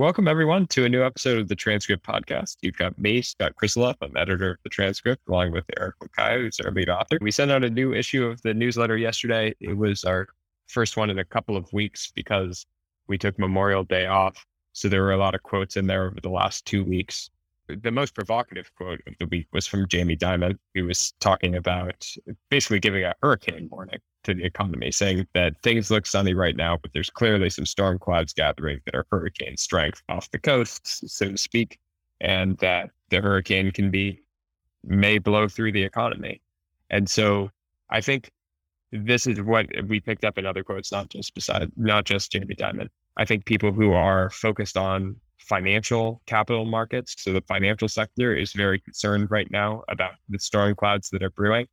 welcome everyone to a new episode of the Transcript Podcast. You've got me, Scott Krisiloff. I'm editor of the Transcript, along with Erick Mokaya, who's our lead author. We sent out a new issue of the newsletter yesterday. It was our first one in a couple of weeks because we took Memorial Day off. So there were a lot of quotes in there over the last two weeks. The most provocative quote of the week was from Jamie Dimon, who was talking about basically giving a hurricane warning to the economy, saying that things look sunny right now, but there's clearly some storm clouds gathering that are hurricane strength off the coast, so to speak, and that the hurricane can be may blow through the economy. And so I think this is what we picked up in other quotes, not just beside not just Jamie Dimon. I think people who are focused on financial capital markets, so the financial sector is very concerned right now about the storm clouds that are brewing.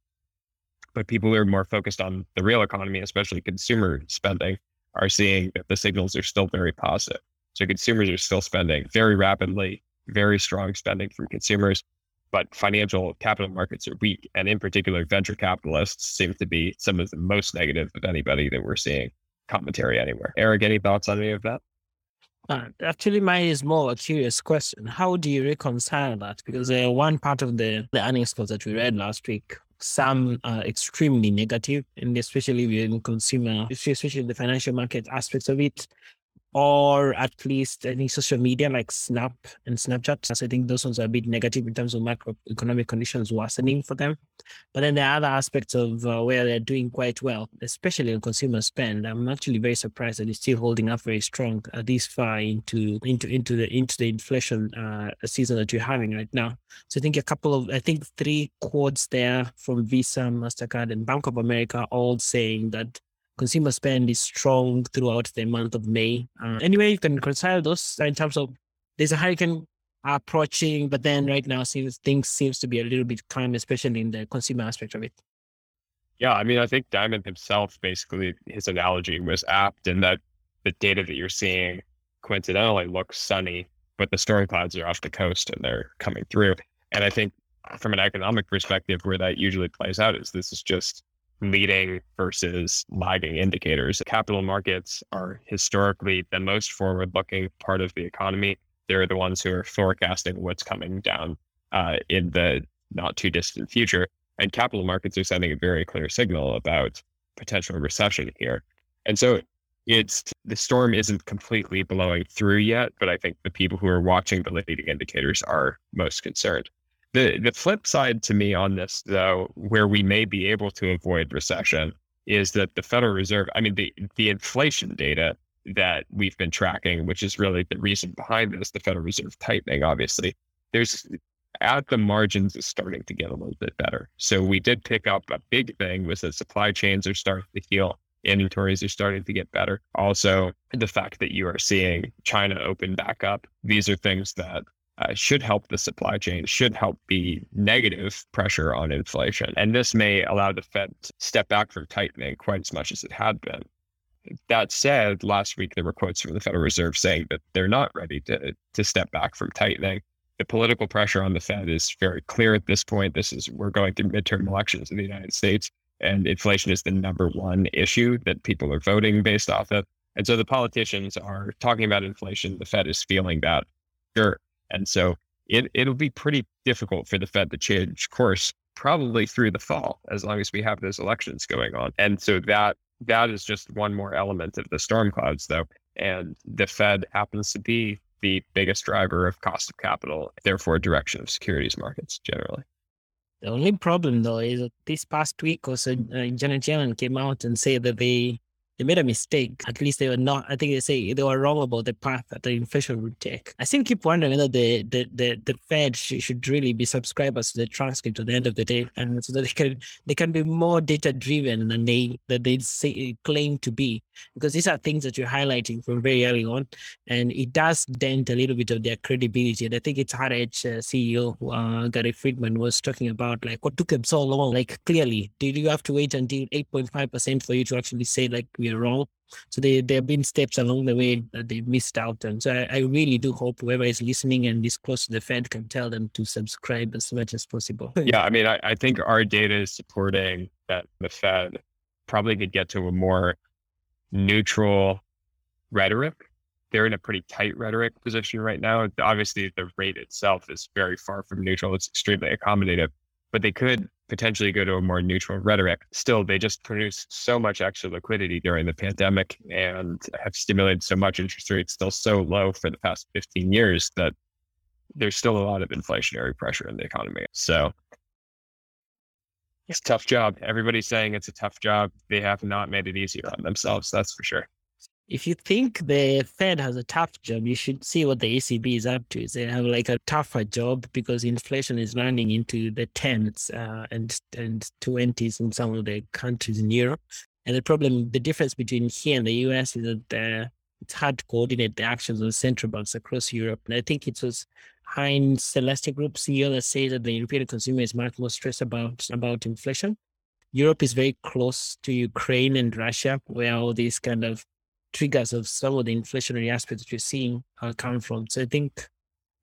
But people who are more focused on the real economy, especially consumer spending, are seeing that the signals are still very positive. So consumers are still spending very rapidly, very strong spending from consumers, but financial capital markets are weak. And in particular, venture capitalists seem to be some of the most negative of anybody that we're seeing commentary anywhere. Erick, any thoughts on any of that? Uh, actually, mine is more a curious question. How do you reconcile that? Because uh, one part of the, the earnings calls that we read last week, some are extremely negative, and especially in consumer, especially the financial market aspects of it or at least any social media like Snap and Snapchat. So I think those ones are a bit negative in terms of macroeconomic conditions worsening for them. But then there are other aspects of uh, where they're doing quite well, especially on consumer spend. I'm actually very surprised that it's still holding up very strong uh, this far into into into the into the inflation uh, season that you're having right now. So I think a couple of I think three quotes there from Visa, Mastercard, and Bank of America all saying that consumer spend is strong throughout the month of May. Uh, anyway, you can reconcile those in terms of there's a hurricane approaching, but then right now seems things seems to be a little bit calm, especially in the consumer aspect of it. Yeah, I mean, I think Dimon himself basically his analogy was apt in that the data that you're seeing coincidentally looks sunny, but the storm clouds are off the coast and they're coming through. And I think from an economic perspective, where that usually plays out is this is just leading versus lagging indicators. Capital markets are historically the most forward looking part of the economy. They're the ones who are forecasting what's coming down uh, in the not too distant future. And capital markets are sending a very clear signal about potential recession here. And so it's the storm isn't completely blowing through yet, but I think the people who are watching the leading indicators are most concerned. The the flip side to me on this, though, where we may be able to avoid recession, is that the Federal Reserve. I mean, the the inflation data that we've been tracking, which is really the reason behind this, the Federal Reserve tightening. Obviously, there's at the margins is starting to get a little bit better. So we did pick up a big thing was that supply chains are starting to heal. Inventories are starting to get better. Also, the fact that you are seeing China open back up. These are things that uh, should help the supply chain, should help be negative pressure on inflation. And this may allow the Fed to step back from tightening quite as much as it had been. That said, last week there were quotes from the Federal Reserve saying that they're not ready to, to step back from tightening. The political pressure on the Fed is very clear at this point. This is we're going through midterm elections in the United States, and inflation is the number one issue that people are voting based off of. And so the politicians are talking about inflation. The Fed is feeling that. Sure, and so it, it'll be pretty difficult for the Fed to change course probably through the fall, as long as we have those elections going on. And so that that is just one more element of the storm clouds, though. And the Fed happens to be the biggest driver of cost of capital, therefore direction of securities markets generally. The only problem, though, is that this past week or so, uh, Janet Yellen came out and said that they they made a mistake. At least they were not, I think they say they were wrong about the path that the inflation would take. I still keep wondering whether the the the, the Fed should really be subscribers to the transcript at the end of the day. And so that they can they can be more data driven than they that they say claim to be. Because these are things that you're highlighting from very early on. And it does dent a little bit of their credibility. And I think it's RH uh, CEO uh, Gary Friedman was talking about like what took them so long. Like clearly, did you have to wait until 8.5% for you to actually say like we are wrong. So they, there have been steps along the way that they missed out on. So I, I, really do hope whoever is listening and is close to the Fed can tell them to subscribe as much as possible. yeah, I mean, I, I think our data is supporting that the Fed probably could get to a more neutral rhetoric they're in a pretty tight rhetoric position right now. Obviously, the rate itself is very far from neutral. It's extremely accommodative, but they could potentially go to a more neutral rhetoric. Still, they just produced so much extra liquidity during the pandemic and have stimulated so much interest rates still so low for the past 15 years that there's still a lot of inflationary pressure in the economy. So it's tough job. Everybody's saying it's a tough job. They have not made it easier on themselves. That's for sure if you think the Fed has a tough job, you should see what the ECB is up to. They have like a tougher job because inflation is running into the tens uh, and and twenties in some of the countries in Europe. And the problem, the difference between here and the US is that uh, it's hard to coordinate the actions of central banks across Europe. And I think it was Heinz Celeste Group CEO that says that the European consumer is much more stressed about about inflation. Europe is very close to Ukraine and Russia, where all these kind of triggers of some of the inflationary aspects that you're seeing are coming from. So I think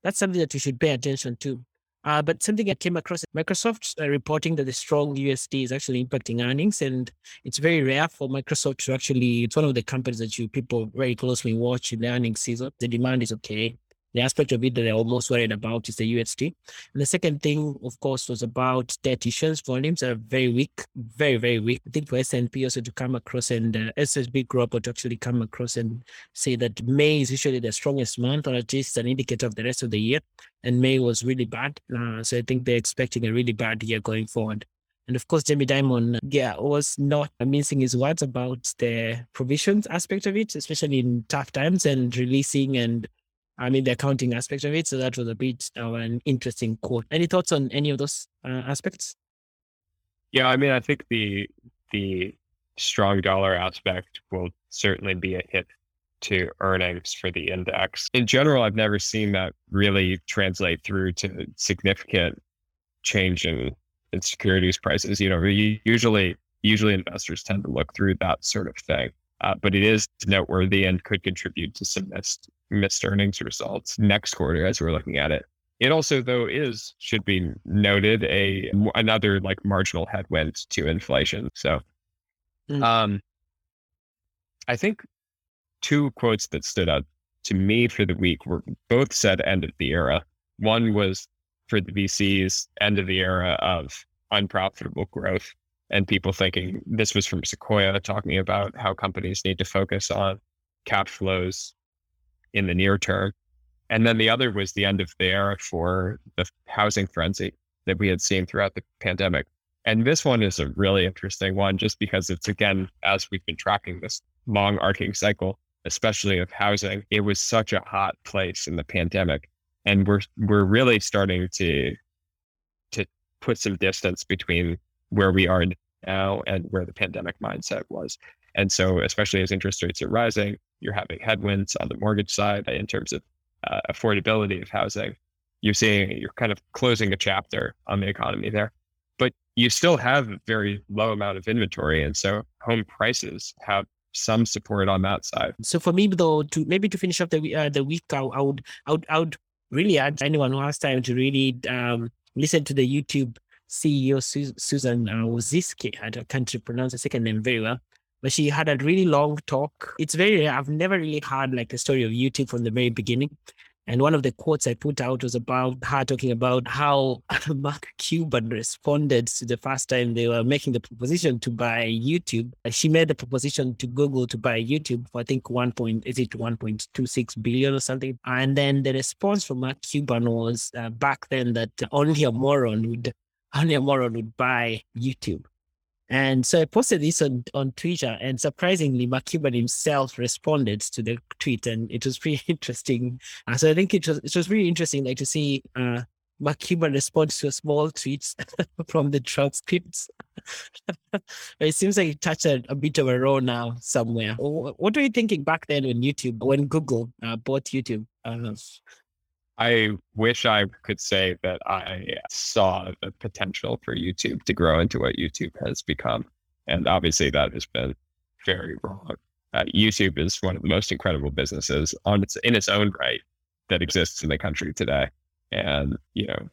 that's something that you should pay attention to. Uh, but something I came across Microsoft uh, reporting that the strong USD is actually impacting earnings, and it's very rare for Microsoft to actually. It's one of the companies that you people very closely watch in the earnings season. The demand is okay, the aspect of it that they're almost worried about is the USD. And the second thing, of course, was about debt issuance volumes are very weak, very, very weak. I think for S&P also to come across and uh, SSB Group to actually come across and say that May is usually the strongest month, or at least an indicator of the rest of the year. And May was really bad. Uh, so I think they're expecting a really bad year going forward. And of course, Jamie Dimon, yeah, was not mincing his words about the provisions aspect of it, especially in tough times and releasing and I mean, the accounting aspect of it. So that was a bit of an interesting quote. Any thoughts on any of those uh, aspects? Yeah, I mean, I think the the strong dollar aspect will certainly be a hit to earnings for the index. In general, I've never seen that really translate through to significant change in, in securities prices. You know, usually usually investors tend to look through that sort of thing. Uh, but it is noteworthy and could contribute to some missed missed earnings results next quarter as we're looking at it. It also, though, is should be noted a another like marginal headwind to inflation. So, mm. um, I think two quotes that stood out to me for the week were both said end of the era. One was for the VCs end of the era of unprofitable growth, and people thinking this was from Sequoia talking about how companies need to focus on cash flows in the near term. And then the other was the end of the era for the housing frenzy that we had seen throughout the pandemic. And this one is a really interesting one just because it's, again, as we've been tracking this long arcing cycle, especially of housing, it was such a hot place in the pandemic. And we're, we're really starting to, to put some distance between where we are now and where the pandemic mindset was. And so, especially as interest rates are rising, you're having headwinds on the mortgage side in terms of uh, affordability of housing. You're seeing you're kind of closing a chapter on the economy there, but you still have a very low amount of inventory, and so home prices have some support on that side. So for me, though, to maybe to finish up the uh, the week, I, I, would I would I would really urge anyone who has time to really um, listen to the YouTube CEO Su- Susan Wojcicki. I can't pronounce the second name very well, but she had a really long talk. It's very, I've never really had like a story of YouTube from the very beginning. And one of the quotes I put out was about her talking about how Mark Cuban responded to the first time they were making the proposition to buy YouTube. She made the proposition to Google to buy YouTube for I think one point is it one point two six billion or something. And then the response from Mark Cuban was uh, back then that only a moron would only a moron would buy YouTube. And so I posted this on, on Twitter, and surprisingly, Mark Cuban himself responded to the tweet, and it was pretty interesting. Uh, so I think it was it was really interesting, like to see uh, Mark Cuban respond to a small tweet from the transcripts. it seems like it touched a, a, bit of a row now somewhere. What were you thinking back then when YouTube, when Google uh, bought YouTube? I wish I could say that I saw the potential for YouTube to grow into what YouTube has become. And obviously, that has been very wrong. Uh, YouTube is one of the most incredible businesses on its in its own right that exists in the country today. And you know,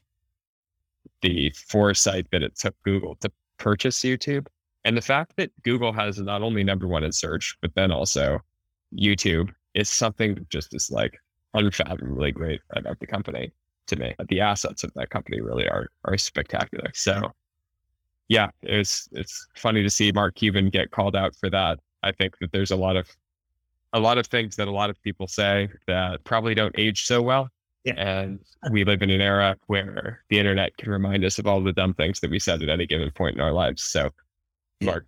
the foresight that it took Google to purchase YouTube, and the fact that Google has not only number one in search, but then also YouTube is something just is like unfathomably great about the company to me. The assets of that company really are are spectacular. So yeah, it's it's funny to see Mark Cuban get called out for that. I think that there's a lot of a lot of things that a lot of people say that probably don't age so well. Yeah. And we live in an era where the internet can remind us of all the dumb things that we said at any given point in our lives. So, Mark,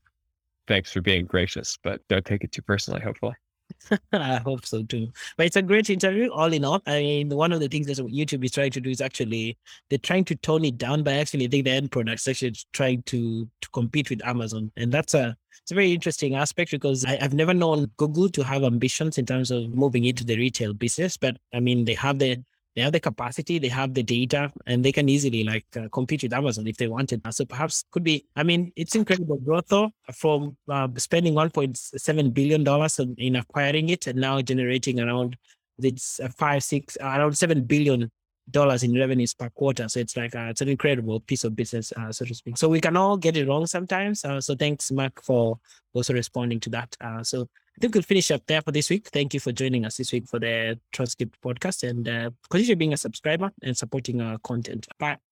thanks for being gracious, but don't take it too personally, hopefully. I hope so too. But it's a great interview, all in all. I mean, one of the things that YouTube is trying to do is actually they're trying to tone it down by actually I think the end products actually trying to to compete with Amazon, and that's a it's a very interesting aspect because I, have never known Google to have ambitions in terms of moving into the retail business. But I mean, they have the they have the capacity, they have the data, and they can easily like uh, compete with Amazon if they wanted. So perhaps could be. I mean, it's incredible growth though, from uh, spending 1.7 billion dollars in acquiring it and now generating around it's five, six, around seven billion dollars in revenues per quarter. So it's like uh, it's an incredible piece of business, uh, so to speak. So we can all get it wrong sometimes. Uh, so thanks, Mark, for also responding to that. Uh, so I think we'll finish up there for this week. Thank you for joining us this week for the Transcript podcast and uh, consider being a subscriber and supporting our content. Bye.